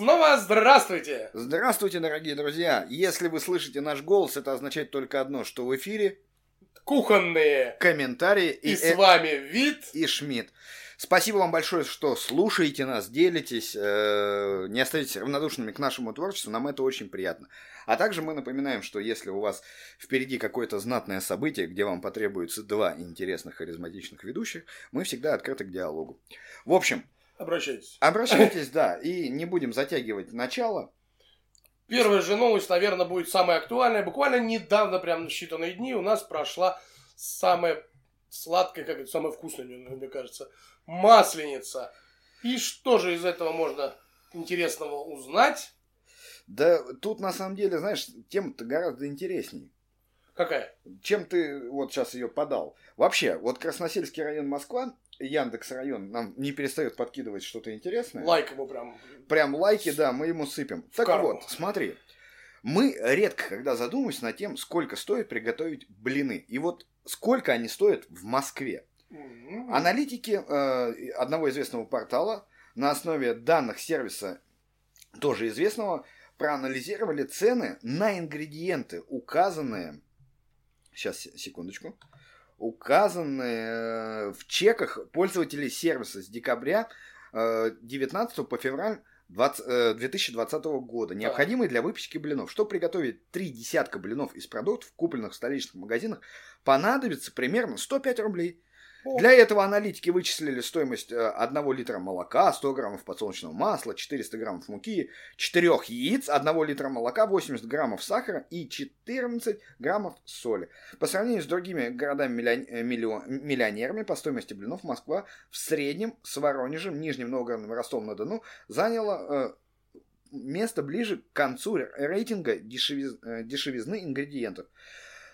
снова здравствуйте! Здравствуйте, дорогие друзья! Если вы слышите наш голос, это означает только одно, что в эфире Кухонные! комментарии И, и, с э- вами Вид. и Шмидт. Спасибо вам большое, что слушаете нас, делитесь, э, не остаетесь равнодушными к нашему творчеству, нам это очень приятно. А также мы напоминаем, что если у вас впереди какое-то знатное событие, где вам потребуется два интересных харизматичных ведущих, мы всегда открыты к диалогу. В общем, Обращайтесь. обращайтесь, да, и не будем затягивать начало. Первая же новость, наверное, будет самая актуальная. Буквально недавно, прям на считанные дни, у нас прошла самая сладкая, как это, самая вкусная, мне, кажется, масленица. И что же из этого можно интересного узнать? Да тут на самом деле, знаешь, тема-то гораздо интереснее. Какая? Чем ты вот сейчас ее подал? Вообще, вот Красносельский район Москва, Яндекс район нам не перестает подкидывать что-то интересное. Лайк ему прям. Прям лайки, да, мы ему сыпем. так карму. вот, смотри. Мы редко когда задумываемся над тем, сколько стоит приготовить блины. И вот сколько они стоят в Москве. М. Аналитики э, одного известного портала на основе данных сервиса, тоже известного, проанализировали цены на ингредиенты, указанные, сейчас, секундочку, указанные э, в чеках пользователей сервиса с декабря э, 19 по февраль 20, э, 2020 года, необходимые для выпечки блинов. Чтобы приготовить три десятка блинов из продуктов, купленных в столичных магазинах, понадобится примерно 105 рублей. Для этого аналитики вычислили стоимость 1 литра молока, 100 граммов подсолнечного масла, 400 граммов муки, 4 яиц, 1 литра молока, 80 граммов сахара и 14 граммов соли. По сравнению с другими городами-миллионерами по стоимости блинов Москва в среднем с Воронежем, Нижним Новгородом и Ростовом-на-Дону заняла э, место ближе к концу рейтинга дешевиз- э, дешевизны ингредиентов.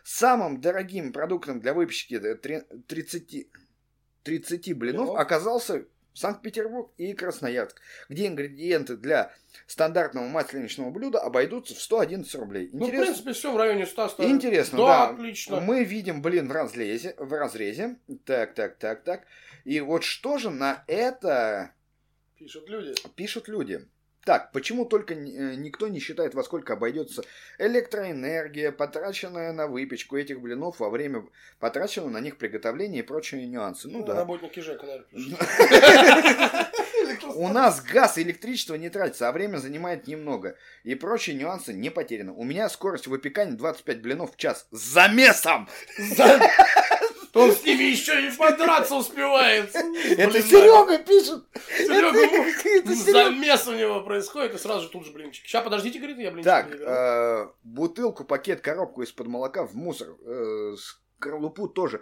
Самым дорогим продуктом для выпечки э, три- 30, 30 блинов оказался Санкт-Петербург и Красноярск, где ингредиенты для стандартного масленичного блюда обойдутся в 111 рублей. Ну, в Интересно? принципе, все в районе 100 100. Интересно, да. да. отлично. Мы видим, блин, в разрезе, в разрезе. Так, так, так, так. И вот что же на это Пишут люди. пишут люди? Так, почему только э, никто не считает, во сколько обойдется электроэнергия, потраченная на выпечку этих блинов во время потраченного на них приготовления и прочие нюансы? Ну да. Работники ЖЭКа, наверное. У нас газ и электричество не тратится, а время занимает немного. И прочие нюансы не потеряны. У меня скорость выпекания 25 блинов в час. с Замесом! Он с ними еще и подраться успевает. Это Серега пишет! Серега, Это- это Серега. замес у него происходит, и сразу же тут же блинчик. Сейчас, подождите, говорит, я блинчик Так, э, бутылку, пакет, коробку из-под молока в мусор. э, скорлупу тоже.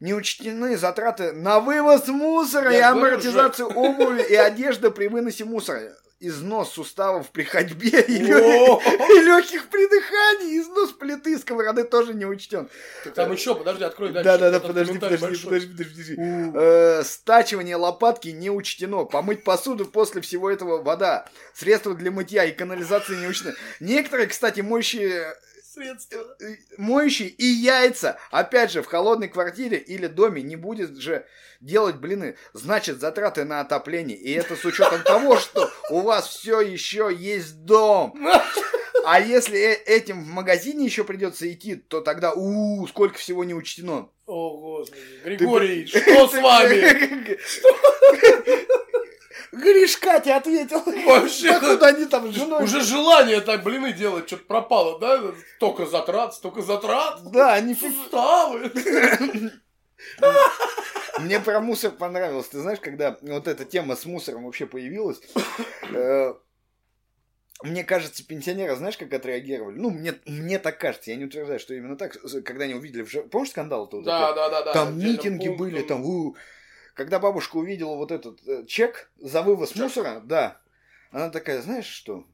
Не учтены затраты на вывоз мусора Я и амортизацию обуви и одежды при выносе мусора. Износ суставов при ходьбе и, легких при дыхании. Износ плиты сковороды тоже не учтен. Так Там еще, подожди, открой дальше. Да-да-да, подожди, подожди, подожди, подожди, подожди. Э, стачивание лопатки не учтено. Помыть посуду после всего этого вода. Средства для мытья и канализации не учтены. Некоторые, кстати, моющие, Средства. э, моющие и яйца, опять же, в холодной квартире или доме не будет же делать блины. Значит, затраты на отопление. И это с учетом того, что у вас все еще есть дом. А если э- этим в магазине еще придется идти, то тогда, у сколько всего не учтено. О, господи. Григорий, что с вами? Гришка тебе ответил. Вообще, Походу они там с женой. Уже желание так блины делать, что-то пропало, да? Столько затрат, столько затрат. Да, они... Суставы. Мне про мусор понравилось. Ты знаешь, когда вот эта тема с мусором вообще появилась, э, мне кажется, пенсионеры, знаешь, как отреагировали? Ну, мне, мне так кажется, я не утверждаю, что именно так, когда они увидели... Помнишь скандал-то? вот Да, да, да, да. Там митинги были, там... Когда бабушка увидела вот этот э, чек за вывоз Чек. мусора, да, она такая, знаешь что?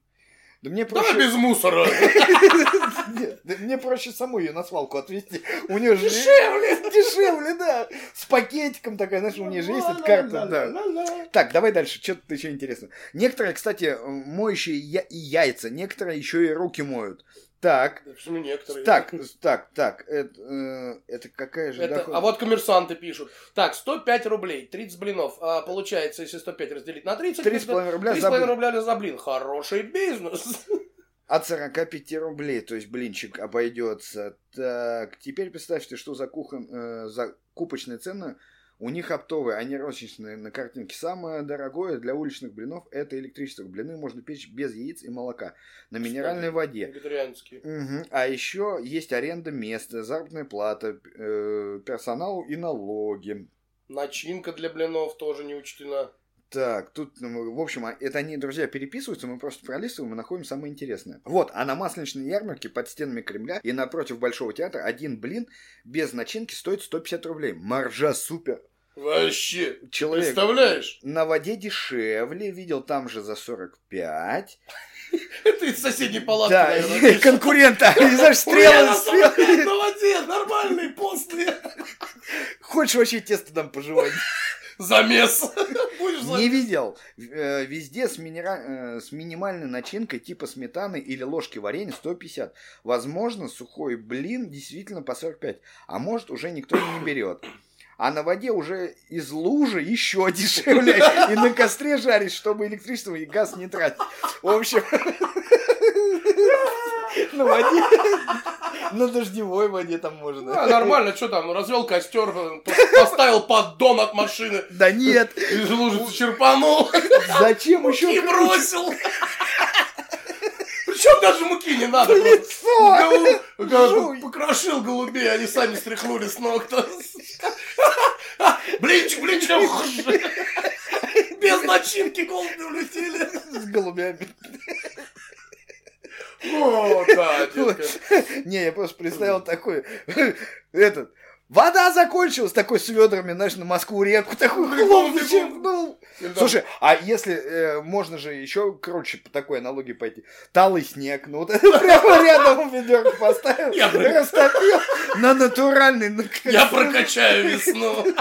Да мне Давай проще... без мусора. Нет, да мне проще саму ее на свалку отвезти. У нее же Дешевле. дешевле, да. С пакетиком такая, знаешь, у нее же есть эта карта, да. Так, давай дальше, что-то еще интересно. Некоторые, кстати, моющие я- и яйца, некоторые еще и руки моют. Так, Почему некоторые? так, так, так, это, э, это какая же Это- доход- а вот коммерсанты пишут. Так, 105 рублей, 30 блинов. А, получается, если 105 разделить на 30, 3,5 рубля за 3,5 блин. рубля за блин. Хороший бизнес. От 45 рублей, то есть блинчик обойдется. Так, теперь представьте, что за кухон, э, закупочные цены у них оптовые, они розничные на картинке. Самое дорогое для уличных блинов это электричество. Блины можно печь без яиц и молока на минеральной воде. Вегетарианские. Мгм. А еще есть аренда места, заработная плата, э, персоналу и налоги. Начинка для блинов тоже не учтена. Так, тут, ну, в общем, а- это они, друзья, переписываются, мы просто пролистываем и находим самое интересное. Вот, а на масленичной ярмарке под стенами Кремля и напротив Большого театра один блин без начинки стоит 150 рублей. Маржа супер. Вообще. Человек Представляешь? на воде дешевле, видел там же за 45. Это из соседней палатки, Да, наверное, конкурента, не знаешь, стрелы, на стрелы. 45 на воде, нормальный, постный. Хочешь вообще тесто там пожевать? Замес. Не видел. Э, Везде с, минера- э, с минимальной начинкой типа сметаны или ложки варенья 150. Возможно, сухой блин действительно по 45. А может, уже никто не берет. А на воде уже из лужи еще дешевле. И на костре жарить, чтобы электричество и газ не тратить. В общем... На воде... На дождевой воде там А, можно. нормально, что там, развел костер, поставил поддон от машины, Да нет. из лужицы черпанул Зачем и еще бросил. Причем даже муки не надо. лицо? Покрошил голубей, они сами стряхнули с ног. -то. Блинчик, блинчик. Без начинки голуби улетели. С голубями. О, да. Не, я просто представил такой, этот, вода закончилась, такой с ведрами, знаешь, на Москву-реку, такой хлоп зачерпнул. Слушай, а если, э, можно же еще круче по такой аналогии пойти, талый снег, ну вот это прямо рядом ведерко поставил, Я растопил на натуральный, на Я прокачаю весну.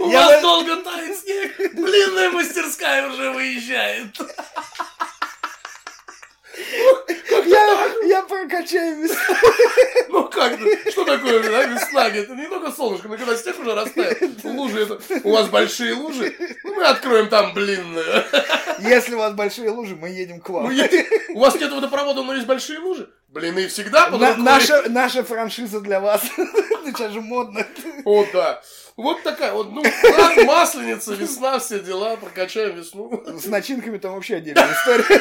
У Я вас долго тает снег. Блинная мастерская уже выезжает. Я, я прокачаю весну. Ну как? Что такое да, весна? Это не только солнышко, но когда снег уже растает. Лужи это... У вас большие лужи? Ну, мы откроем там блинную. Если у вас большие лужи, мы едем к Мы вам. едем- У вас нет водопровода, но есть большие лужи? Блины всегда под На- наша, наша франшиза для вас. Сейчас же модно. О, да. Вот такая вот, ну, масленица, весна, все дела, прокачаем весну. С начинками там вообще отдельная история.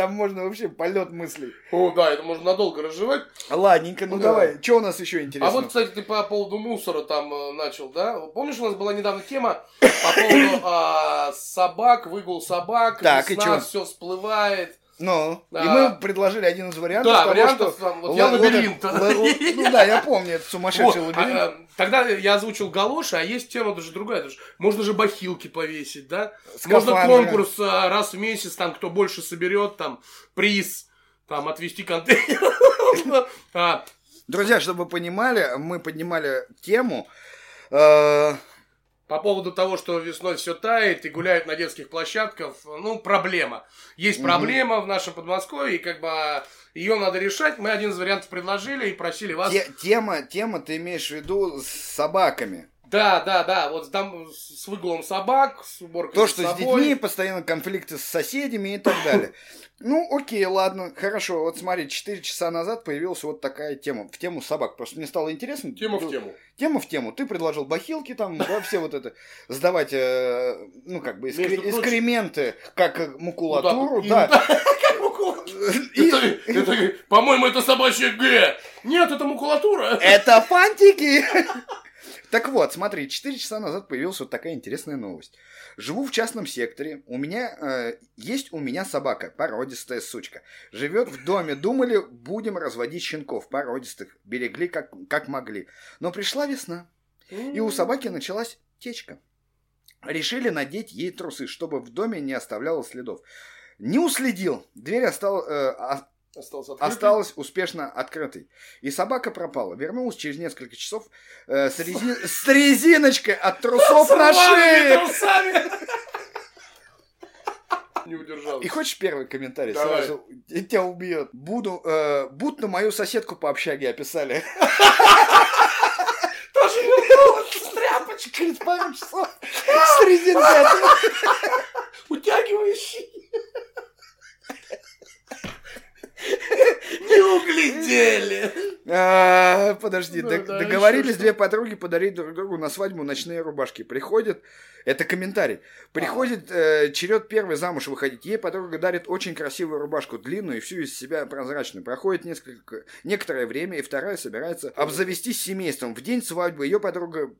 Там можно вообще полет мыслей. О, да, это можно надолго разжевать. Ладненько, ну Да. давай. Что у нас еще интересно? А вот, кстати, ты по поводу мусора там э, начал, да? Помнишь, у нас была недавно тема по поводу а, собак, выгул собак, Так, весна, все всплывает. Ну, и А. мы предложили один из вариантов Да, того, вариантов что... там, вот я ла- лабиринт. ла- ла- Ну да, я помню, это Вот, сумасшедший лабиринт. а, а, тогда я озвучил галоши, а есть тема даже другая. даже можно же бахилки повесить, да? Можно Скафандры. конкурс а, раз в месяц, там, кто больше соберет, там, приз, там, отвести контейнер. А, Друзья, чтобы вы понимали, мы поднимали тему... э, По поводу того, что весной все тает и гуляют на детских площадках, ну, проблема. Есть Мгм. проблема в нашем Подмосковье, и как бы ее надо решать. Мы один из вариантов предложили и просили вас... те- Тема, тема, ты имеешь в виду с собаками. Да, да, да, вот там с выгулом собак, с уборкой То, что с собой. детьми, постоянно конфликты с соседями и так далее. Ну, окей, ладно, хорошо. Вот смотри, 4 часа назад появилась вот такая тема. В тему собак. Просто мне стало интересно. Тема в Ну, тему. Тема в тему. Ты предложил бахилки там, да, все вот это, сдавать, э, ну, как бы, экскременты, как э, макулатуру, и- да. По-моему, это собачье Г. Нет, это макулатура. Это фантики! Так вот, смотри, 4 часа назад появилась вот такая интересная новость. Живу в частном секторе, у меня э, есть у меня собака, породистая сучка. Живет в доме, думали, будем разводить щенков породистых, берегли как, как могли. Но пришла весна, и у собаки началась течка. Решили надеть ей трусы, чтобы в доме не оставляло следов. Не уследил, дверь осталась, осталась успешно открытой. И собака пропала. Вернулась через несколько часов э, с, рези- с резиночкой от трусов на шее. Не удержался. И хочешь первый комментарий? Давай. Сразу тебя убьет. Буду, э, будто мою соседку по общаге описали. Тоже с тряпочкой, Через пару часов с резинкой. утягивающий. Не углядели. А, Подожди, Ну дог- да, договорились две подруги подарить друг другу на свадьбу ночные рубашки. Приходит, это комментарий, приходит э, черед первый замуж выходить. Ей подруга дарит очень красивую рубашку, длинную и всю из себя прозрачную. Проходит несколько, некоторое время, и вторая собирается обзавестись семейством. В день свадьбы ее подруга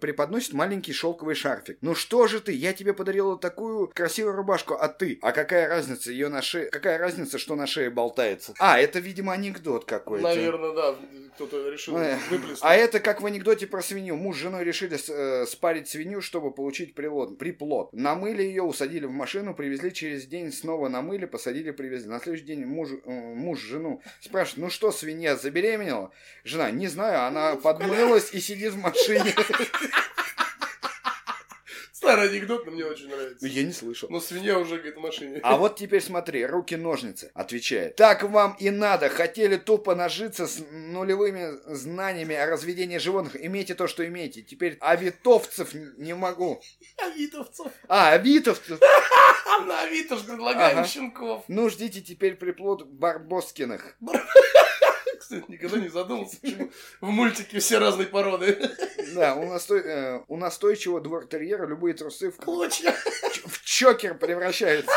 преподносит маленький шелковый шарфик. Ну что же ты, я тебе подарила такую красивую рубашку, а ты? А какая разница ее на шее? Какая разница, что на шее болтается? А, это, видимо, анекдот какой-то. Наверное, да. Кто-то решил выплеснуть. А это как в анекдоте про свинью. Муж с женой решили э, спарить свинью, чтобы получить прилот, приплод. Намыли ее, усадили в машину, привезли через день, снова намыли, посадили, привезли. На следующий день муж, э, муж жену спрашивает, ну что, свинья забеременела? Жена, не знаю, она подмылась и сидит в машине. Старый анекдот, но мне очень нравится. Я не слышал. Но свинья уже, говорит, в машине. А вот теперь смотри, руки-ножницы, отвечает. Так вам и надо. Хотели тупо нажиться с нулевыми знаниями о разведении животных. Имейте то, что имеете. Теперь авитовцев не могу. Авитовцев. А, авитовцев. На Авито ж предлагаем Ага. щенков. Ну, ждите теперь приплод Барбоскиных. Кстати, никогда не задумался, почему в мультике все разные породы. Да, у, настой- э, у настойчивого двор-терьера любые трусы в, Клочья. в чокер превращаются.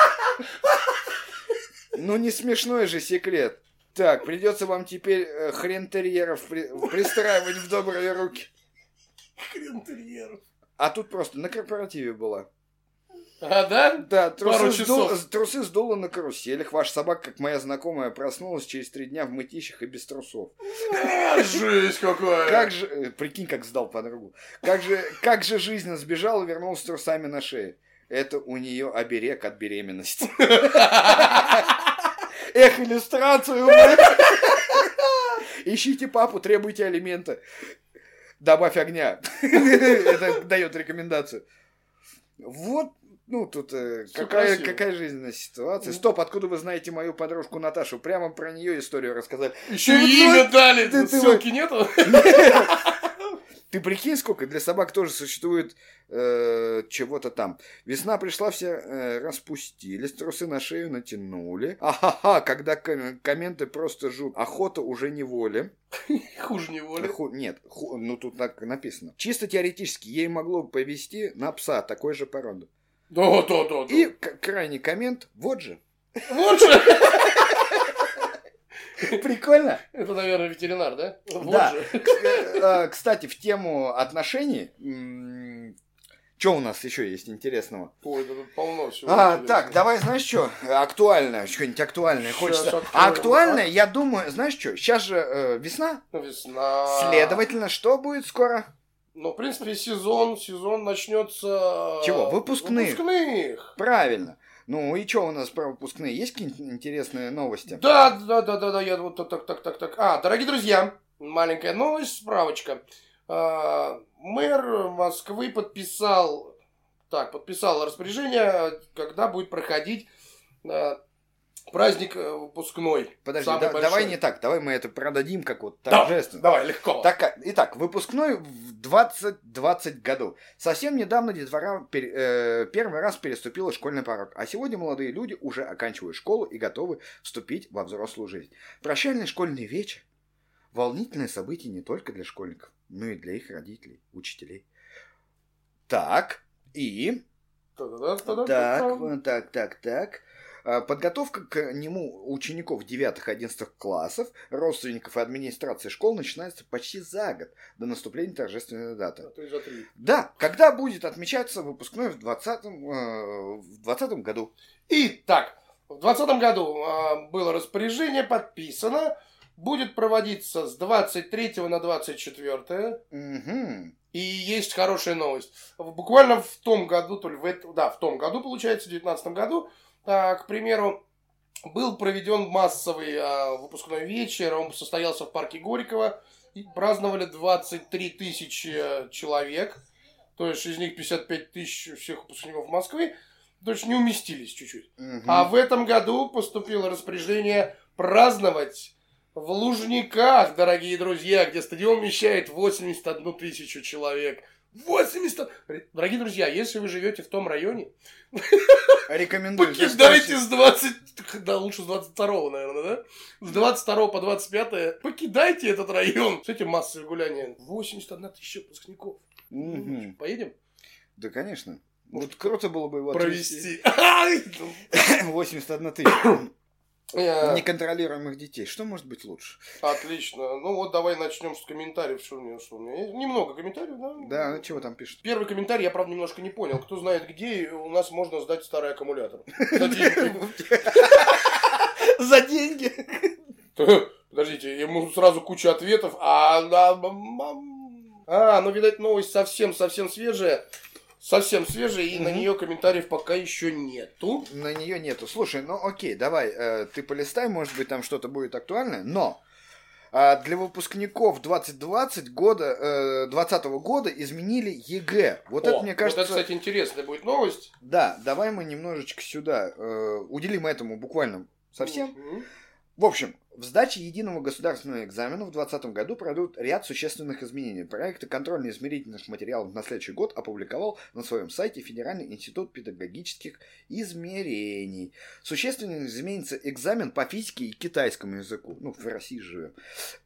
Ну, не смешной же секрет. Так, придется вам теперь э, хрен терьеров при- пристраивать в добрые руки. Хрен терьеров. А тут просто на корпоративе была. А, да? Да, Пару трусы, сду- часов. трусы сдуло на каруселях. Ваша собака, как моя знакомая, проснулась через три дня в мытищах и без трусов. А, Жесть какая. Как же, э, прикинь, как сдал подругу. Как же, как же жизненно сбежал и вернулся с трусами на шее. Это у нее оберег от беременности. Эх, иллюстрацию. Ищите папу, требуйте алимента. Добавь огня. Это дает рекомендацию. Вот, ну, тут э, какая, красиво. какая жизненная ситуация. Стоп, откуда вы знаете мою подружку Наташу? Прямо про нее историю рассказали. Еще Ты имя дали. ты- ты Ссылки нету? Ты прикинь, сколько для собак тоже существует э, чего-то там. Весна пришла, все э, распустились, трусы на шею натянули. Ахаха, когда ком- комменты просто жут. Охота уже не воля. Хуже не воли. Ху- нет, ху- ну тут так написано. Чисто теоретически ей могло повести на пса такой же породы. Да, да, да. да. И крайний коммент, вот же. Вот же. Прикольно. Это, наверное, ветеринар, да? Вот Да. же. Э, Кстати, в тему отношений, что у нас еще есть интересного? Ой, да тут полно всего. А, интересного. так, давай, знаешь что? Актуальное, что-нибудь актуальное Щас хочется. актуально. А актуальное, я думаю, знаешь что? Сейчас же э, весна, Весна. следовательно, что будет скоро? Ну, в принципе, сезон, сезон начнется... Чего? Выпускных. Выпускных. Правильно. Ну и что у нас про выпускные? Есть какие-нибудь интересные новости? Да, да, да, да, да, я вот так, так, так, так. А, дорогие друзья, маленькая новость, справочка. А, мэр Москвы подписал, так, подписал распоряжение, когда будет проходить а, праздник э, выпускной. Подожди, да- большой. давай не так, давай мы это продадим как вот Да, торжественно. Давай, легко. Так, как- итак, выпускной в 2020 году. Совсем недавно детвора пер- э, первый раз переступила школьный порог, а сегодня молодые люди уже оканчивают школу и готовы вступить во взрослую жизнь. Прощальный школьный вечер – волнительное событие не только для школьников, но и для их родителей, учителей. Так, и... Так, так, так, так. А, Подготовка к нему учеников 9-11 классов, родственников и администрации школ начинается почти за год до наступления торжественной даты. А то и за три. Да, когда будет отмечаться выпускной в 20 в 20 году? Итак, в 2020 году а, было распоряжение подписано. Будет проводиться с 23 на 24. Мгм. И есть хорошая новость. Буквально в том году, то ли в этом, да, в том году, получается, в 2019 году, к примеру, был проведен массовый а, выпускной вечер. Он состоялся в парке Горького. И праздновали 23 тысячи э, человек. То есть из них 55 тысяч всех выпускников Москвы. то есть не уместились чуть-чуть. Мгм. А в этом году поступило распоряжение праздновать в Лужниках, дорогие друзья, где стадион вмещает 81 тысячу человек. 80... Дорогие друзья, если вы живете в том районе, Рекомендую. покидайте с 20... Да, лучше с 22 наверное, да? С 22 по 25 покидайте этот район. С этим массовое гуляние. 81 тысяча выпускников. Мгм. Поедем? Да, конечно. Вот круто было бы его. Провести. 81 тысяча Э, неконтролируемых детей. Что может быть лучше? Отлично. Ну вот давай начнем с комментариев. Что у меня, что у меня? есть? Немного комментариев, да? Да, чего там пишут? Первый комментарий я, правда, немножко не понял. Кто знает, где у нас можно сдать старый аккумулятор? За деньги. Подождите, ему сразу куча ответов. А, а, ну, видать, новость совсем-совсем свежая. Совсем свежая, и на Мгм. нее комментариев пока еще нету. На нее нету. Слушай, ну окей, давай, э, ты полистай, может быть, там что-то будет актуальное, но а, для выпускников 2020 года, э, 20 года изменили ЕГЭ. Вот О, это, мне кажется, Вот это, кстати, интересная будет новость. да, давай мы немножечко сюда э, уделим этому буквально совсем. Мгм. В общем, в сдаче единого государственного экзамена в 2020 году пройдут ряд существенных изменений. Проекты контрольно-измерительных материалов на следующий год опубликовал на своем сайте Федеральный институт педагогических измерений. Существенно изменится экзамен по физике и китайскому языку. Ну, в России живем.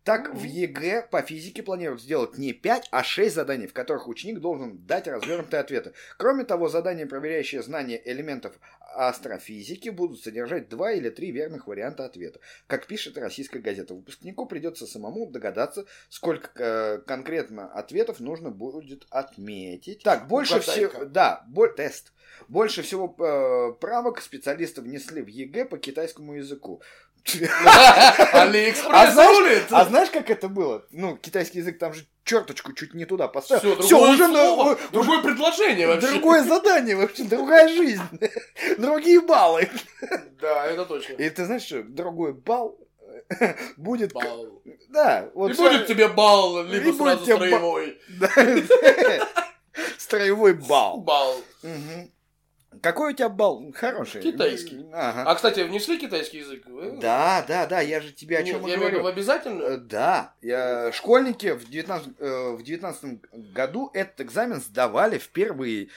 Так, в ЕГЭ по физике планируют сделать не 5, а 6 заданий, в которых ученик должен дать развернутые ответы. Кроме того, задания, проверяющие знания элементов астрофизики, будут содержать два или три верных варианта ответа. Как пишет российская газета, выпускнику придется самому догадаться, сколько э, конкретно ответов нужно будет отметить. Так, больше всего... Да, бо- тест. Больше всего э, правок специалисты внесли в ЕГЭ по китайскому языку. А Алиэкспресс знаешь, рулит. а знаешь, как это было? Ну, китайский язык там же черточку чуть не туда поставил. Все, уже на- уже- другое предложение вообще. Другое задание вообще, другая жизнь, другие баллы. Да, это точно. И ты знаешь, что другой балл будет... Бал. Да, вот И сам- будет тебе бал, либо И будет сразу тебе ба- строевой. Да. Строевой. Бал. Мгм. Какой у тебя балл? Хороший. Китайский. Ага. А, кстати, внесли китайский язык? Вы? Да, да, да, я же тебе о Нет, чем я в виду говорю. в обязательную? Э, Да, я- школьники в 19, э, в 19 году этот экзамен сдавали впервые.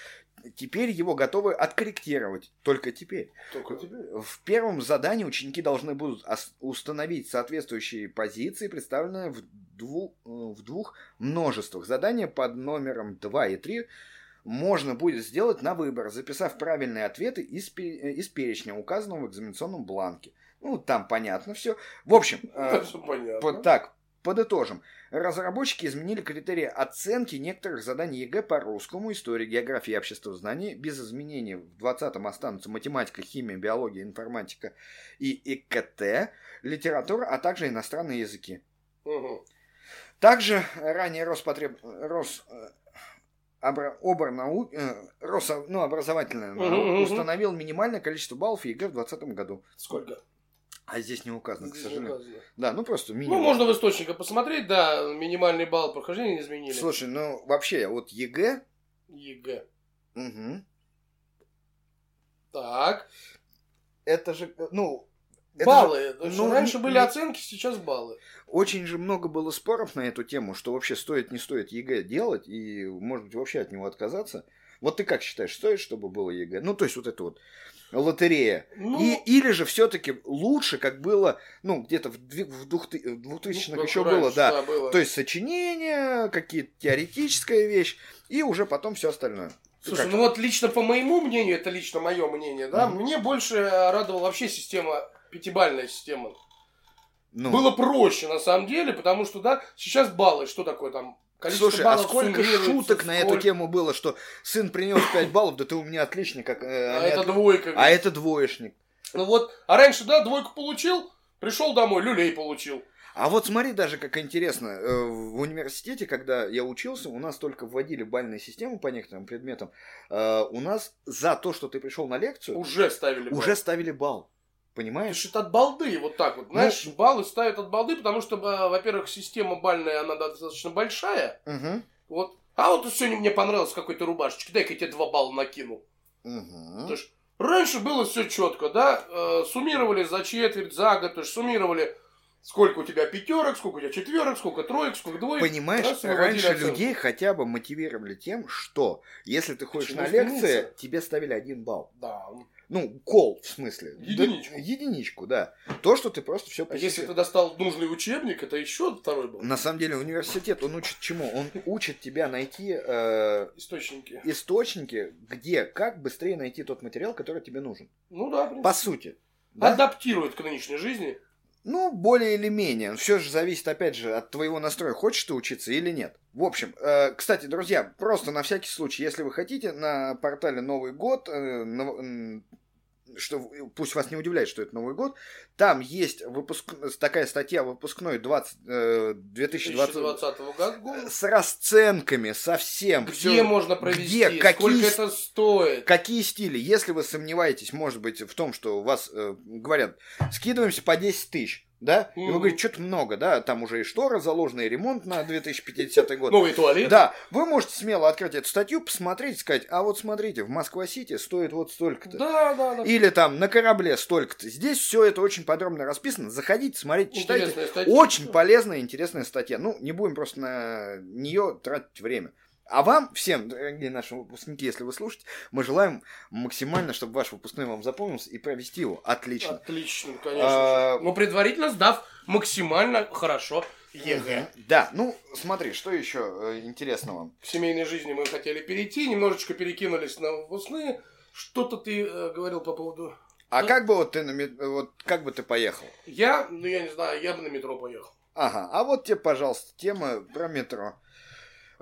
Теперь его готовы откорректировать. Только теперь. Только тебе. В первом задании ученики должны будут установить соответствующие позиции, представленные в, дву- э, в двух множествах. Задание под номером 2 и 3 можно будет сделать на выбор, записав правильные ответы из, э, из перечня, указанного в экзаменационном бланке. Ну, там понятно все. В общем, э, Всё понятно. под- так, подытожим. Разработчики изменили критерии оценки некоторых заданий ЕГЭ по русскому, истории, географии и обществознанию. Без изменений в 20-м останутся математика, химия, биология, информатика и ИКТ, литература, а также иностранные языки. Также ранее Роспотреб... Рос... э, обра- оборнау- э, Росо- ну, образовательная Мгм, мгм. установил минимальное количество баллов ЕГЭ в 2020 году. Сколько? А здесь не указано, к Здесь не сожалению. указано. Да, ну просто Ну, минимум. можно в источниках посмотреть, да, минимальный балл прохождения не изменили. Слушай, ну вообще, вот ЕГЭ, ЕГЭ. мгм, Так. это же, э, ну, баллы. Есть ну, раньше не- были оценки, сейчас баллы. очень же много было споров на эту тему, что вообще стоит, не стоит ЕГЭ делать, и, может быть, вообще от него отказаться. Вот ты как считаешь, стоит, чтобы было ЕГЭ? Ну, то есть вот это вот лотерея. Ну, И, или же все-таки лучше, как было, ну, где-то в, в двух ты- в 2000-х ну, еще как было, раньше, да. было. То есть сочинения, какие-то теоретическая вещь, и уже потом все остальное. Слушай, как? ну вот лично по моему мнению, это лично мое мнение, да, Мгм. мне больше радовала вообще система, пятибальная система. Ну, Было проще, на самом деле, потому что, да, сейчас баллы, что такое там? Количество Слушай, а сколько шуток на эту сколько- тему было, что сын принес 5 баллов, да ты у меня отличник, как, э, А они это от- двойка. а это двоечник. Ну вот, а раньше, да, двойку получил, пришел домой, люлей получил. А вот смотри даже, как интересно, э, в университете, когда я учился, у нас только вводили бальные системы по некоторым предметам, э, у нас за то, что ты пришел на лекцию, Уже ставили балл. уже ставили балл. Понимаешь? что это от балды, вот так вот. Знаешь, Ну. баллы ставят от балды, потому что, а, во-первых, система бальная, она достаточно большая. Угу. Вот. А вот сегодня мне понравилось какой-то рубашечке, дай-ка я тебе два балла накину. Угу. То есть Раньше было все четко, да, э, суммировали за четверть, за год, то есть суммировали сколько у тебя пятерок, сколько у тебя четверок, сколько троек, сколько двоек. Понимаешь, Раз, раньше оценку. людей хотя бы мотивировали тем, что если ты ходишь Почему на лекции, тебе ставили один балл. Да. Ну, кол, в смысле. Единичку. Да, единичку, да. То, что ты просто все А если ты достал нужный учебник, это еще второй был. На самом деле университет, он учит чему? Он учит тебя найти э, Источники. источники, где, как быстрее найти тот материал, который тебе нужен. Ну да. По сути. Да? Адаптирует к нынешней жизни. Ну, более или менее. Все же зависит, опять же, от твоего настроя, хочешь ты учиться или нет. В общем, э, кстати, друзья, просто на всякий случай, если вы хотите, на портале Новый год, э, м, что в- пусть вас не удивляет, что это Новый год, там есть выпуск, такая статья выпускной 20, э, 2020 2020 года. с расценками совсем. Где всё- можно провести? где, какие Сколько с- это стоит? Какие стили? Если вы сомневаетесь, может быть, в том, что у вас э, говорят, скидываемся по 10 тысяч, да? И вы говорите, что-то много, да? Там уже и штора заложена, и ремонт на 2050 год. Новый туалет? Да, вы можете смело открыть эту статью, посмотреть, сказать, а вот смотрите, в Москва-Сити стоит вот столько-то. Да, да, да. Или там на корабле столько-то. Здесь все это очень подробно расписано. Заходите, смотрите, читайте. Очень полезная, интересная статья. Ну, не будем просто на нее тратить время. А вам, всем, дорогие наши выпускники, если вы слушаете, мы желаем максимально, чтобы ваш выпускной вам запомнился и провести его отлично. Отлично, конечно. А. Но предварительно сдав максимально хорошо ЕГЭ. Да, ну, смотри, что еще э, интересного? К семейной жизни мы хотели перейти, немножечко перекинулись на выпускные. Что-то ты э, говорил по поводу... А Ну- как бы вот ты на мет- вот как бы ты поехал? Я, ну я не знаю, я бы на метро поехал. Ага, а вот тебе, пожалуйста, тема про метро.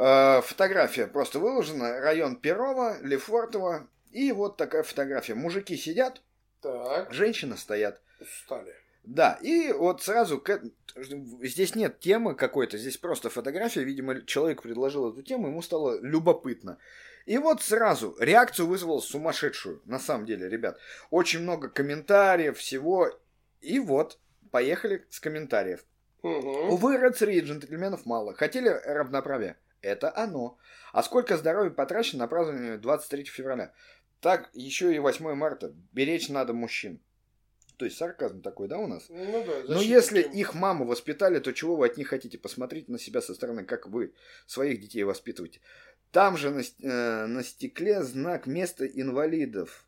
Э, фотография просто выложена. Район Перова, Лефортово. И вот такая фотография. Мужики сидят, Так, женщины стоят. устали. Да, и вот сразу к- здесь нет темы какой-то, здесь просто фотография, видимо, человек предложил эту тему, ему стало любопытно. И вот сразу реакцию вызвал сумасшедшую, на самом деле, ребят. Очень много комментариев, всего. И вот, поехали с комментариев. Угу. Увы, рыцарей и джентльменов мало. Хотели равноправия? Это оно. А сколько здоровья потрачено на празднование 23 февраля? Так, еще и 8 марта. Беречь надо мужчин. То есть сарказм такой, да, у нас? Ну да, Но если их маму воспитали, то чего вы от них хотите? Посмотрите на себя со стороны, как вы своих детей воспитываете. Там же на, э, на стекле знак места инвалидов.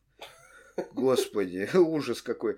Господи, ужас какой.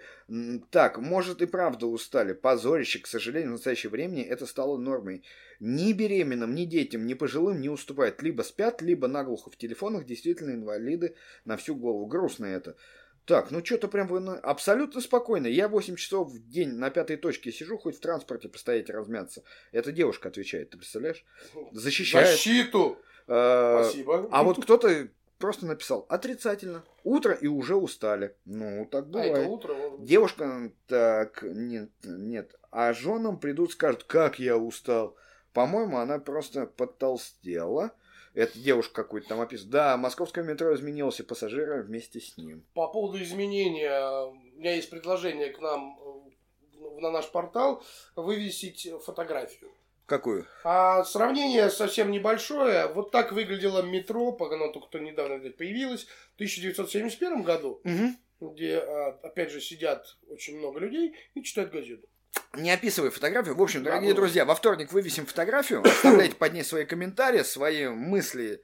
Так, может и правда устали. Позорище, к сожалению, в настоящее времени это стало нормой. Ни беременным, ни детям, ни пожилым не уступает. Либо спят, либо наглухо в телефонах. Действительно, инвалиды на всю голову. Грустно это. Так, ну что-то прям вы... на- Абсолютно спокойно. Я 8 часов в день на пятой точке сижу, хоть в транспорте постоять и размяться. Эта девушка отвечает, ты представляешь? Защищает. Защиту! Э, Спасибо. А вот кто-то просто написал отрицательно. Утро и уже устали. Ну, так А бывает. это утро. Девушка, так, нет, нет. А женам придут, скажут, как я устал. По-моему, она просто подтолстела. Это девушка какую-то там описывает. Да, московское метро изменилось, и пассажиры вместе с ним. По поводу изменения, у меня есть предложение к нам э, на наш портал вывесить фотографию. Какую? А сравнение совсем небольшое. Вот так выглядело метро, пока оно только недавно блядь, появилось, в 1971 году, где, а, опять же, сидят очень много людей и читают газету. Не описывай фотографию. В общем, Да, дорогие было. друзья, во вторник вывесим фотографию, оставляйте под ней свои комментарии, свои мысли,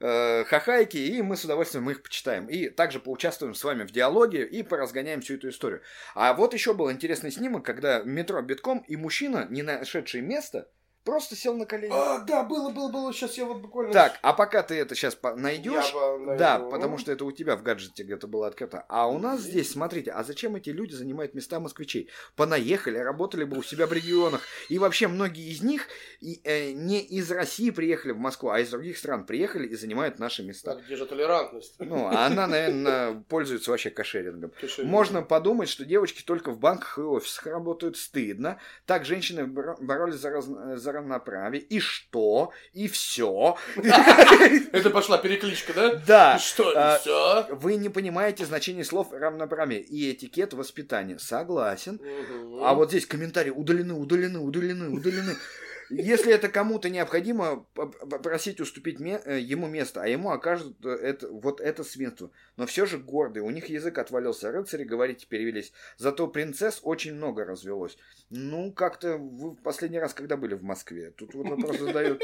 э, хахайки, и мы с удовольствием их почитаем. И также поучаствуем с вами в диалоге и поразгоняем всю эту историю. А вот еще был интересный снимок, когда метро битком, и мужчина, не нашедший место, просто сел на колени. А, да, было, было, было. Сейчас я вот буквально... Так, а пока ты это сейчас найдешь, наверное, да, потому что это у тебя в гаджете где-то было открыто. А у нас здесь, смотрите, а зачем эти люди занимают места москвичей? Понаехали, работали бы у себя в регионах. И вообще многие из них и, э, не из России приехали в Москву, а из других стран приехали и занимают наши места. Так, где же толерантность? Ну, а она, наверное, пользуется вообще кошерингом. Что, Можно подумать, что девочки только в банках и офисах работают стыдно. Так женщины боро- боролись за, раз- за равноправие. И что? И все. Это пошла перекличка, да? Да. И Что, а, все? Вы не понимаете значение слов равноправие и этикет воспитания. Согласен. А вот здесь комментарии удалены, удалены, удалены, удалены. Если это кому-то необходимо, попросить уступить э, ему место, а ему окажут э, это, вот это свинство. Но все же гордые, у них язык отвалился, рыцари, говорите, перевелись. Зато принцесс очень много развелось. Ну, как-то вы в последний раз, когда были в Москве? Тут вот вопрос задают.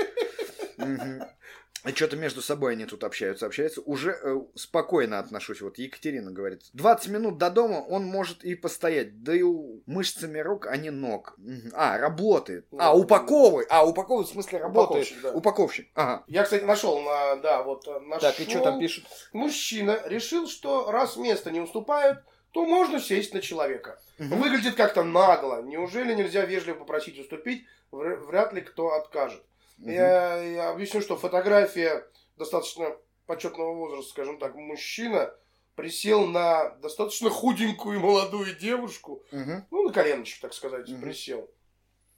А что-то между собой они тут общаются, общаются. Уже э, спокойно отношусь. Вот Екатерина говорит. 20 минут до дома он может и постоять. Да и у- мышцами рук, а не ног. А, работает. А, упаковывает. А, упаковывает в смысле работает. Упаковщик, да. Упаковщик. Ага. Я, кстати, нашел на, да, вот э, нашел. Так, и что там пишут? Мужчина решил, что раз место не уступают, то можно сесть на человека. Выглядит как-то нагло. Неужели нельзя вежливо попросить уступить? Вр- Вряд ли кто откажет. Мгм. Я, я объясню, что фотография достаточно почетного возраста, скажем так, мужчина присел на достаточно худенькую молодую девушку, Мгм. ну, на коленочек, так сказать, Мгм. присел.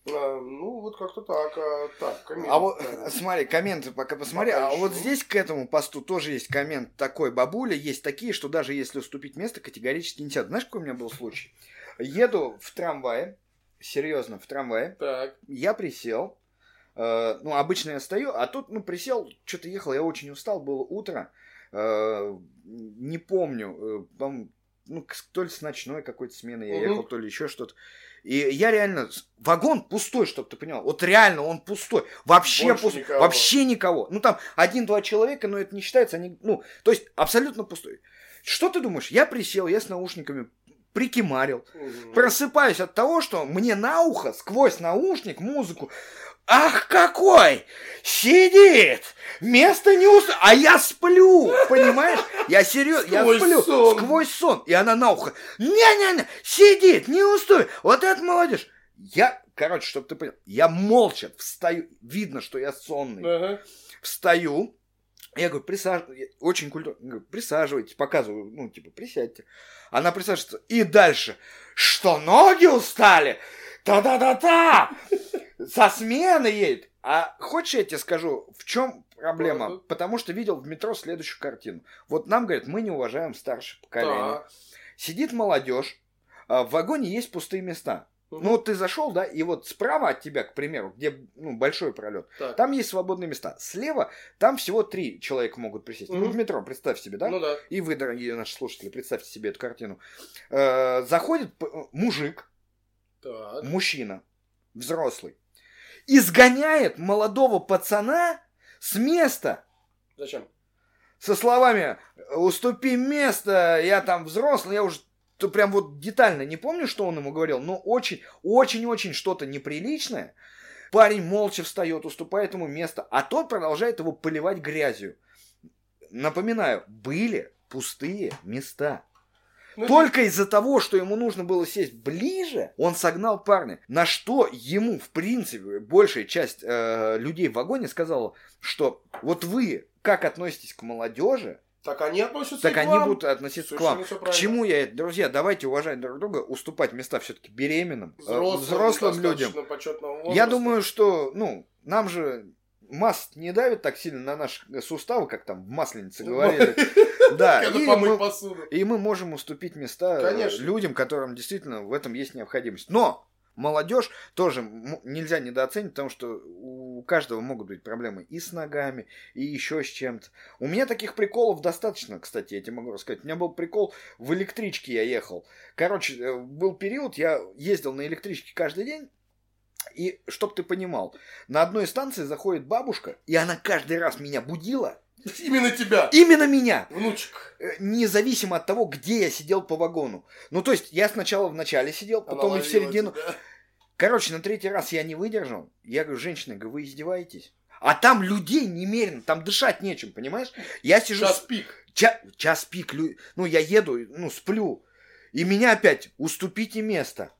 А, ну, вот как-то так. а, так, коммент, А вот, да. смотри, комменты пока посмотри. Пока а вот ищу. здесь к этому посту тоже есть коммент такой. Бабуля, есть такие, что даже если уступить место, категорически не сядут. Знаешь, какой у меня был случай? Еду в трамвае, серьезно, в трамвае. Так. Я присел. Э, ну, обычно я стою, а тут, ну, присел, что-то ехал, я очень устал, было утро. э, не помню, э, по-моему, ну, то ли с ночной какой-то смены я ехал, то ли еще что-то. И я реально... Вагон пустой, чтобы ты понял. Вот реально он пустой. Вообще Больше пустой. никого. Вообще никого. Ну, там один-два человека, но это не считается. Они, ну, то есть абсолютно пустой. Что ты думаешь? Я присел, я с наушниками прикимарил. Мгм. Просыпаюсь от того, что мне на ухо, сквозь наушник, музыку. Ах, какой! Сидит! Место не ус... А я сплю! Понимаешь? Я серьезно, я сплю. сон. Сквозь сон. И она на ухо. Не-не-не! Сидит! Не устой! Вот это молодежь! Я, короче, чтобы ты понял, я молча встаю. Видно, что я сонный. Ага. Встаю. Я говорю, присаживайтесь. Очень культурно. Говорю, присаживайтесь. Показываю, ну, типа, присядьте. Она присаживается. И дальше. Что, ноги устали? Та-да-да-да! Со смены едет. А хочешь, я тебе скажу, в чем проблема? Ладно. Потому что видел в метро следующую картину. Вот нам говорят, мы не уважаем старшее поколение. Так. Сидит молодежь, а в вагоне есть пустые места. Мгм. Ну, вот ты зашел, да, и вот справа от тебя, к примеру, где ну, большой пролет, Так. там есть свободные места. Слева там всего три человека могут присесть. Ну, Мгм. в метро, представь себе, да? Ну да. И вы, дорогие наши слушатели, представьте себе эту картину. Э, заходит п- мужик, Так. мужчина, взрослый, изгоняет молодого пацана с места Зачем? со словами «Уступи место, я там взрослый, я уже...» То прям вот детально не помню, что он ему говорил, но очень, очень-очень что-то неприличное. Парень молча встает, уступает ему место, а тот продолжает его поливать грязью. Напоминаю, были пустые места. Ну, Только из-за того, что ему нужно было сесть ближе, он согнал парня. На что ему, в принципе, большая часть э, людей в вагоне сказала, что вот вы как относитесь к молодежи, Так они относятся так к они вам. будут относиться к Совершенно вам. всё К чему я это? Друзья, давайте уважать друг друга, уступать места все-таки беременным, э, Взрослым, взрослым людям. Я думаю, что, ну, нам же масс не давит так сильно на наши суставы, как там в Масленице говорили. Да, и мы- и мы можем уступить места э, Конечно. людям, которым действительно в этом есть необходимость. Но молодежь тоже нельзя недооценить, потому что у каждого могут быть проблемы и с ногами, и еще с чем-то. У меня таких приколов достаточно, кстати, я тебе могу рассказать. У меня был прикол, в электричке я ехал. Короче, э, был период, я ездил на электричке каждый день, и, чтоб ты понимал, на одной станции заходит бабушка, и она каждый раз меня будила. Именно тебя, Именно меня. внучек. Э, независимо от того, где я сидел по вагону. Ну, то есть, я сначала в начале сидел, Она потом и в середину. тебя. Короче, на третий раз я не выдержал. Я говорю, женщина, говорю, вы издеваетесь? А там людей немерено, там дышать нечем, понимаешь? Я сижу... Час пик. Ча- час пик, лю- ну, я еду, ну, сплю. И меня опять, уступите место.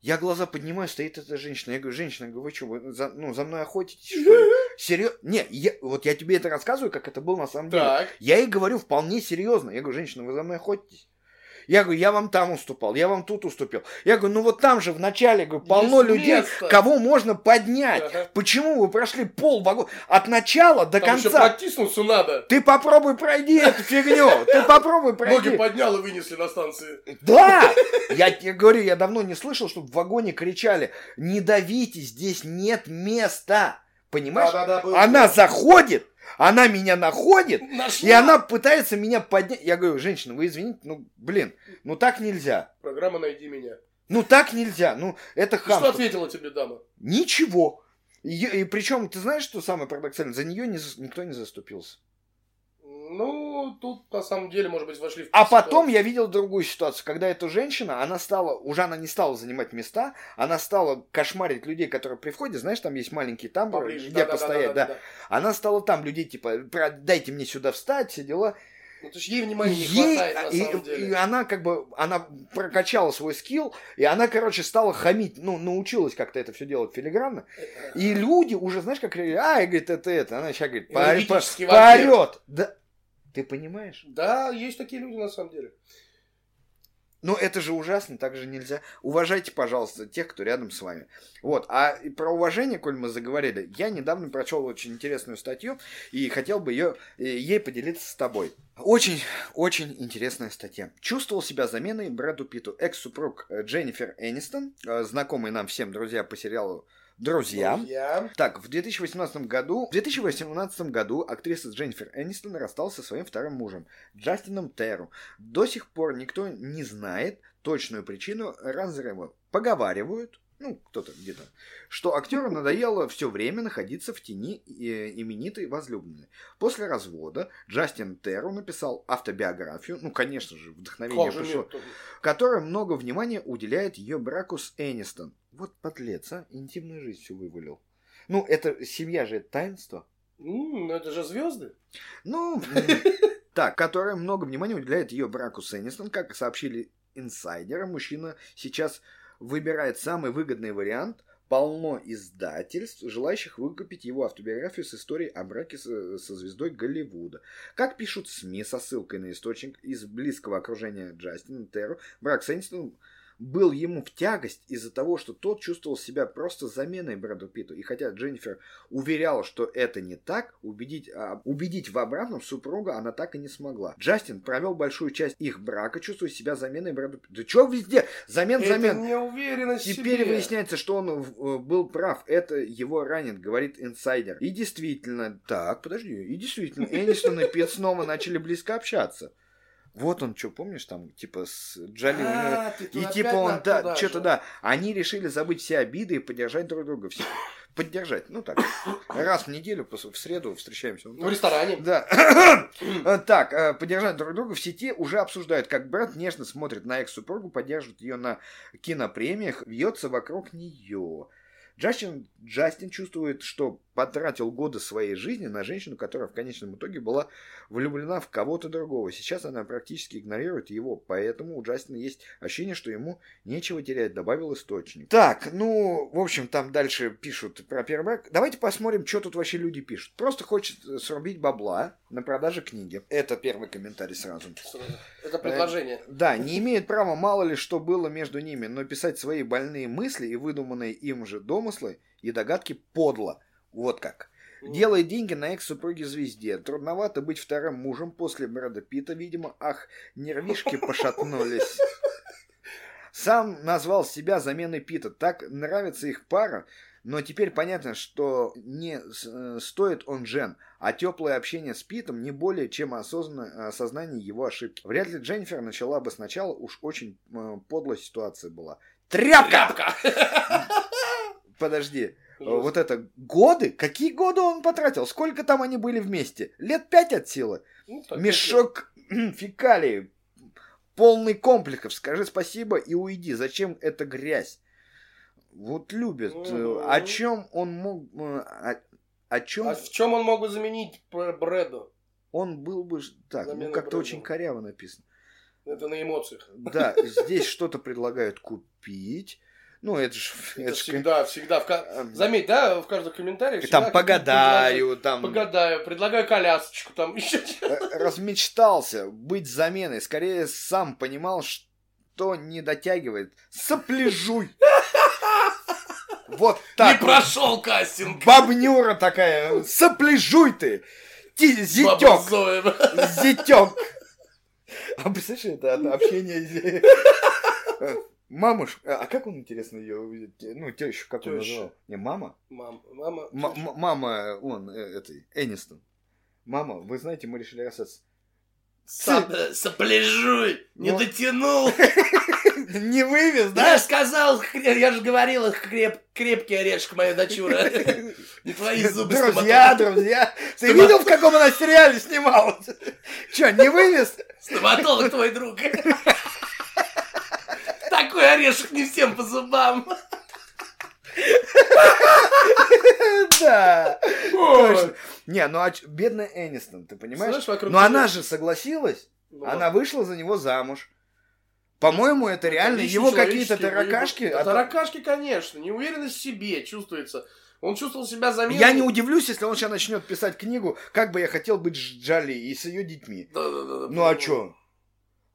Я глаза поднимаю, стоит эта женщина. Я говорю, женщина, говорю, вы что, вы за, ну, за мной охотитесь, что ли? Серьезно? Не, я, вот я тебе это рассказываю, как это было на самом деле. Так. Я ей говорю вполне серьезно. Я говорю, женщина, вы за мной охотитесь? Я говорю, я вам там уступал, я вам тут уступил. Я говорю, ну вот там же в начале говорю, полно Есть людей, место. кого можно поднять. Ага. Почему вы прошли пол вагона от начала до Там еще конца? протиснуться надо. Ты попробуй пройди эту фигню. Ты попробуй Ноги пройди. поднял и вынесли на станции. Да! Я тебе говорю, я давно не слышал, чтобы в вагоне кричали, не давите, здесь нет места. Понимаешь? Да-да-да, был. Она заходит, она меня находит, Нашла. и она пытается меня поднять. Я говорю, женщина, вы извините, ну, блин, ну так нельзя. Программа «Найди меня». Ну так нельзя. Ну, это И Что хамство. ответила тебе дама? Ничего. И, причем, ты знаешь, что самое парадоксальное? За нее не никто не заступился. Ну, тут на самом деле, может быть, вошли в А ситуацию. потом я видел другую ситуацию, когда эта женщина, она стала, уже она не стала занимать места, она стала кошмарить людей, которые при входе, знаешь, там есть маленький тамбур, Поближе. где Да-да-да-да-да-да. постоять, да. Она стала там людей, типа, «Про- дайте мне сюда встать, все дела. Ну, то есть ей внимания не Ей- хватает, на и, самом и деле. она как бы, она прокачала свой скилл, и она, короче, стала хамить, ну, научилась как-то это все делать филигранно. И люди уже, знаешь, как, говорили, ай, говорит, это это, она сейчас говорит, поорет. Да, ты понимаешь? Да, есть такие люди на самом деле. Ну, это же ужасно, так же нельзя. Уважайте, пожалуйста, тех, кто рядом с вами. Вот, а про уважение, коль мы заговорили, я недавно прочел очень интересную статью и хотел бы ее, э, ей поделиться с тобой. Очень, очень интересная статья. Чувствовал себя заменой Брэду Питту. Экс-супруг э, Дженнифер Энистон, э, знакомый нам всем друзья по сериалу «Друзья». Я. Так, в 2018 году, в 2018 году актриса Дженнифер Энистон рассталась со своим вторым мужем, Джастином Терру. До сих пор никто не знает точную причину разрыва. Поговаривают, ну, кто-то где-то, что актеру надоело все время находиться в тени э, именитой возлюбленной. После развода Джастин Терру написал автобиографию, ну, конечно же, вдохновение пришло, которая много внимания уделяет ее браку с Энистон. Вот подлец, а? Интимную жизнь всю вывалил. Ну, это семья же это таинство. М, ну это же звезды. Ну, так, которая много внимания уделяет ее браку с Энистон, как сообщили инсайдеры, мужчина сейчас выбирает самый выгодный вариант. Полно издательств, желающих выкупить его автобиографию с историей о браке со, со звездой Голливуда. Как пишут СМИ со ссылкой на источник из близкого окружения Джастина Терру, брак с Энистон был ему в тягость из-за того, что тот чувствовал себя просто заменой Брэду Питту. И хотя Дженнифер уверяла, что это не так, убедить, а, убедить в обратном супруга она так и не смогла. Джастин провел большую часть их брака, чувствуя себя заменой Брэду Питту. Да чё везде? Замен, Это замен. неуверенность Теперь себе. выясняется, что он э, был прав. Это его ранит, говорит инсайдер. И действительно, так, подожди, и действительно, Энистон и Пет снова начали близко общаться. Вот он, что, помнишь, там, типа, с Джоли у него А, ты и типа он, да, что-то да. Они решили забыть все обиды и поддержать друг друга. Все. Поддержать. Ну так. Раз в неделю, в среду встречаемся. Вот В ресторане. Да. Э, Так, э, поддержать друг друга в сети уже обсуждают, как брат нежно смотрит на экс-супругу, поддерживает ее на кинопремиях, вьется вокруг нее. Джастин, Джастин чувствует, что потратил годы своей жизни на женщину, которая в конечном итоге была влюблена в кого-то другого. Сейчас она практически игнорирует его, поэтому у Джастина есть ощущение, что ему нечего терять, добавил источник. Так, ну, в общем, там дальше пишут про первый брак. Давайте посмотрим, что тут вообще люди пишут. Просто хочет э, срубить бабла на продаже книги. Это первый комментарий сразу. Это предложение. Да, не имеет права мало ли что было между ними, но писать свои больные мысли и выдуманные им же домыслы и догадки подло. Вот как. Делает деньги на экс-супруге звезде. Трудновато быть вторым мужем после Брэда Питта, видимо. Ах, нервишки пошатнулись. Сам назвал себя заменой Питта. Так нравится их пара. Но теперь понятно, что не э, стоит он Джен, а теплое общение с Питом не более чем осознанное осознание его ошибки. Вряд ли Дженнифер начала бы сначала, уж очень э, подлая ситуация была. Тряпка! Тряпка! Подожди, э, Жестко. вот это годы? Какие годы он потратил? Сколько там они были вместе? Лет пять от силы. Ну, Мешок фекалий, полный комплексов. Скажи спасибо и уйди. Зачем эта грязь? Вот любит. Э, Мгм. О чем он мог... э, О, о чем А в чем он мог бы заменить Бр- Брэду? он был бы... Так, ну Замена как-то Брэду. очень коряво написано. Это на эмоциях. Да, здесь что-то предлагают купить. Ну, это же... Это Это ж всегда, всегда. В Эм. Заметь, да, в каждых комментариях Там всегда погадаю, какие-то там... Погадаю, предлагаю колясочку, там еще Э, размечтался быть заменой. Скорее, сам понимал, что не дотягивает. Сопляжуй. Вот Не так. вот. прошел кастинг. Бабнюра такая. Сопляжуй ты. Зоя. Зятек. А представляешь, это Э, Мамуш, а как он, интересно, ее, ну, тещу, как он Тещу. называл? Не, мама? Мам, мама. М- мама, он, э, этой, Энистон. Мама, вы знаете, мы решили расстаться. Соп- Сопляжуй! Не Ну. дотянул! Не вывез, Я да? же сказал, я же говорил, креп, крепкий орешек, моя дочура. Не твои зубы. Друзья, друзья. Ты видел, в каком она сериале снималась? Че, не вывез? Стоматолог твой друг. Такой орешек не всем по зубам. Да. Точно. Не, ну а бедная Энистон, ты понимаешь? Но она же согласилась. Ну, Она вышла за него замуж. По-моему, это реально личные его какие-то таракашки. Да, а таракашки, конечно. Неуверенность в себе чувствуется. Он чувствовал себя заметным. Я не удивлюсь, если он сейчас начнет писать книгу «Как бы я хотел быть с Джоли и с ее детьми». Да-да-да. Ну а чё?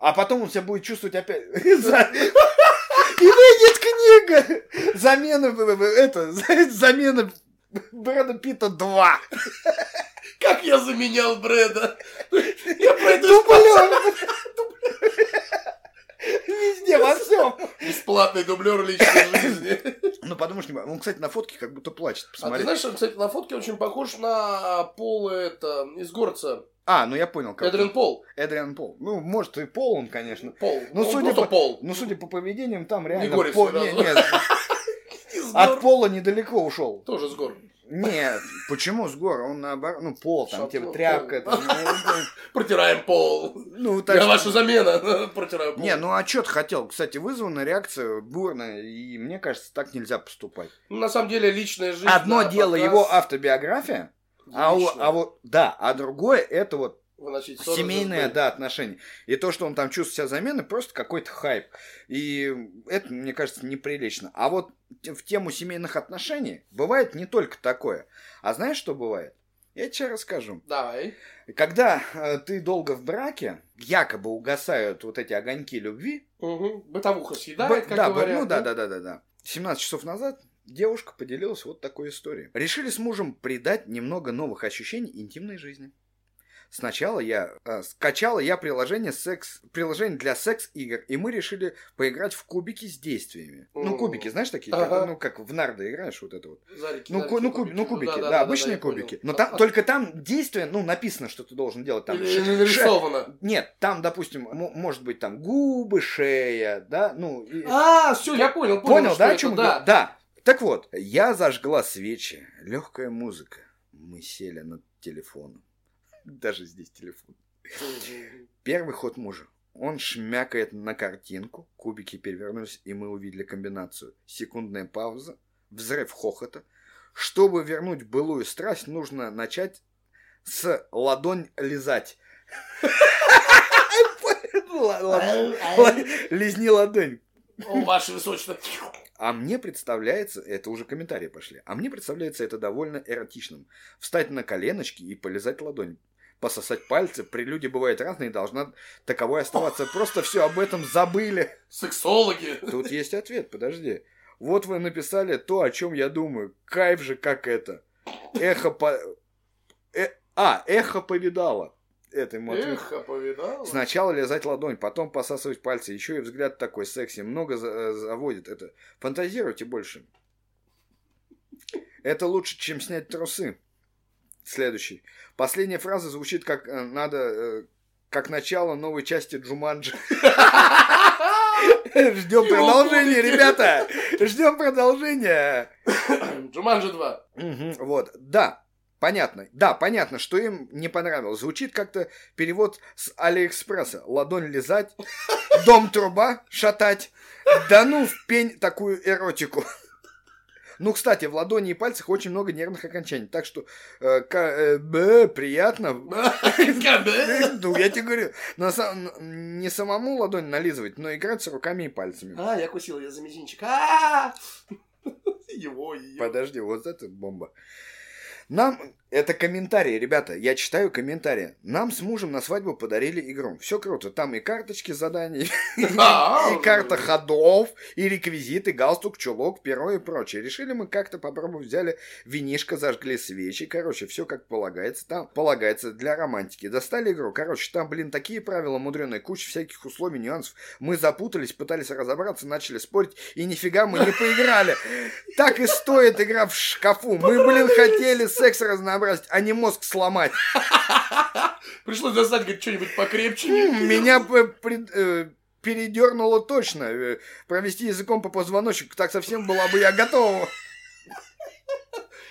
А потом он себя будет чувствовать опять... И выйдет книга! Замена... Это... Замена Брэда Питта 2. Как я заменял Брэда? Я пройду Дублер! Везде, во всем. бесплатный дублер личной жизни. Ну, подумаешь, не- он, кстати, на фотке как будто плачет. А ты Посмотри. знаешь, он, кстати, на фотке очень похож на Пол это, из горца. А, ну я понял. как Эдрин он. Пол. Эдриан Пол. Ну, может, и Пол он, конечно. Пол. Ну, судя по- Пол. Ну, судя по поведениям, там реально... горец Пол- сразу. не- нет, от пола недалеко ушел. Тоже с гор. Нет, почему с гор? Он наоборот, ну, пол, там, типа, пол. тряпка. там, ну, Протираем пол. Ну, так Я ваша замена. Протираю пол. Не, ну а что ты хотел? Кстати, вызвана реакция бурная, и мне кажется, так нельзя поступать. Ну, на самом деле, личная жизнь. Одно дело показ его автобиография, а, у- а вот, да, а другое это вот выносить ссоры семейные, да, отношения. И то, что он там чувствует себя заменой, просто какой-то хайп. И это, мне кажется, неприлично. А вот в тему семейных отношений бывает не только такое. А знаешь, что бывает? Я тебе расскажу. Давай. Когда э, ты долго в браке, якобы угасают вот эти огоньки любви. Угу. Бытовуха съедает, Б- как да, говорят. ну да, да, да, да, да. 17 часов назад девушка поделилась вот такой историей. Решили с мужем придать немного новых ощущений интимной жизни. Сначала я э, скачала я приложение секс приложение для секс игр, и мы решили поиграть в кубики с действиями. Ну кубики, знаешь такие, Ага. как- ну как в нарды играешь вот это вот. Зарики, Ну, зарики, ку- ну, куб- ну, кубики, да, да-да-да, обычные я понял. кубики. Но А- там только там действие, ну написано, что ты должен делать там. Или ше- или ше- нарисовано. Нет, там, допустим, может быть там губы, шея, да, ну. и- А, все, я понял, понял, Понял, что да, о это, чем да. Да. Так вот, я зажгла свечи, легкая музыка. Мы сели над телефоном. Даже здесь телефон. Первый ход мужа. Он шмякает на картинку, кубики перевернулись, и мы увидели комбинацию. Секундная пауза, взрыв хохота. Чтобы вернуть былую страсть, нужно начать с ладонь лизать. Ладонь. Лизни ладонь. Ваше высочество. А мне представляется, это уже комментарии пошли, а мне представляется это довольно эротичным. Встать на коленочки и полизать ладонь. Пососать пальцы, прелюдия бывает разной, и должна таковой оставаться. Просто все об этом забыли. Сексологи. Тут есть ответ, подожди. Вот вы написали то, о чем я думаю. Кайф же, как это. Эхо по... э- А, эхо повидало. Это ему ответ. Эх, а повидал. Сначала лизать ладонь, потом посасывать пальцы. Еще и взгляд такой секси. Много э, заводит это. Фантазируйте больше. Это лучше, чем снять трусы. Следующий. Последняя фраза звучит как э, надо... э, как начало новой части Джуманджи. Ждем продолжения, ребята! Ждем продолжения! Джуманджи 2. Мгм, вот, да, понятно. Да, понятно, что им не понравилось. Звучит как-то перевод с Алиэкспресса. Ладонь лизать, дом труба шатать. Да ну в пень такую эротику. Ну, кстати, в ладони и пальцах очень много нервных окончаний, так что э, ка- э, б, приятно. Ну, я тебе говорю, на сам- не самому ладонь нализывать, но играть с руками и пальцами. А, я кусил ее за мизинчик. А! Его, ее. Подожди, вот это бомба. Нам, это комментарии, ребята, я читаю комментарии. Нам с мужем на свадьбу подарили игру. Все круто, там и карточки заданий, и карта ходов, и реквизиты, галстук, чулок, перо и прочее. Решили мы как-то попробовать, взяли винишко, зажгли свечи, короче, все как полагается, там полагается для романтики. Достали игру, короче, там, блин, такие правила мудреные, куча всяких условий, нюансов. Мы запутались, пытались разобраться, начали спорить, и нифига мы не поиграли. Так и стоит игра в шкафу. Мы, блин, хотели секс разнообразить, а не мозг сломать. Пришлось достать, говорит, что-нибудь покрепче. Меня пред- э, передернуло точно. Э, Провести языком по позвоночнику, так совсем была бы я готова.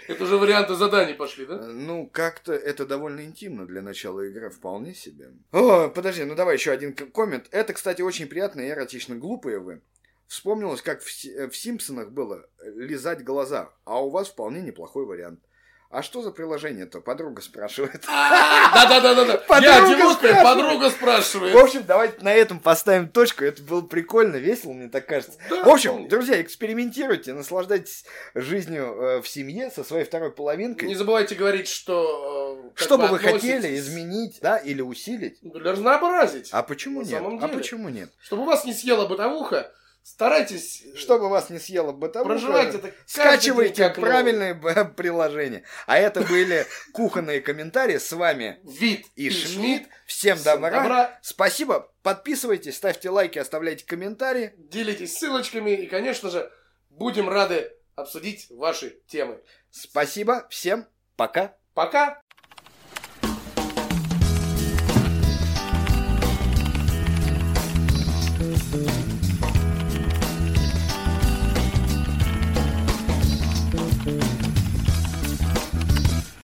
Это уже варианты заданий пошли, Э, да? Ну, как-то это довольно интимно для начала игры, вполне себе. О, подожди, ну давай еще один коммент. Это, кстати, очень приятно и эротично. Глупые вы. Вспомнилось, как в, э, в Симпсонах было э, лизать глаза, а у вас вполне неплохой вариант. А что за приложение-то? Подруга спрашивает. Да-да-да-да. Подруга Я одинокая, спрашивает. подруга В спрашивает. общем, давайте на этом поставим точку. Это было прикольно, весело, мне так кажется. В общем, друзья, экспериментируйте, наслаждайтесь жизнью э, в семье со своей второй половинкой. Не забывайте говорить, что... э, Что бы вы хотели изменить, да, или усилить? Разнообразить. А почему нет? А почему нет? Чтобы вас не съела бытовуха, старайтесь... Чтобы вас не съело бытовуха, Проживать это скачивайте день правильные приложения. А это были кухонные комментарии. С вами Вид и и. Шмидт. Всем Всем добра. добра. Спасибо. Подписывайтесь, ставьте лайки, оставляйте комментарии. Делитесь ссылочками и, конечно же, будем рады обсудить ваши темы. Спасибо. Всем пока. Пока!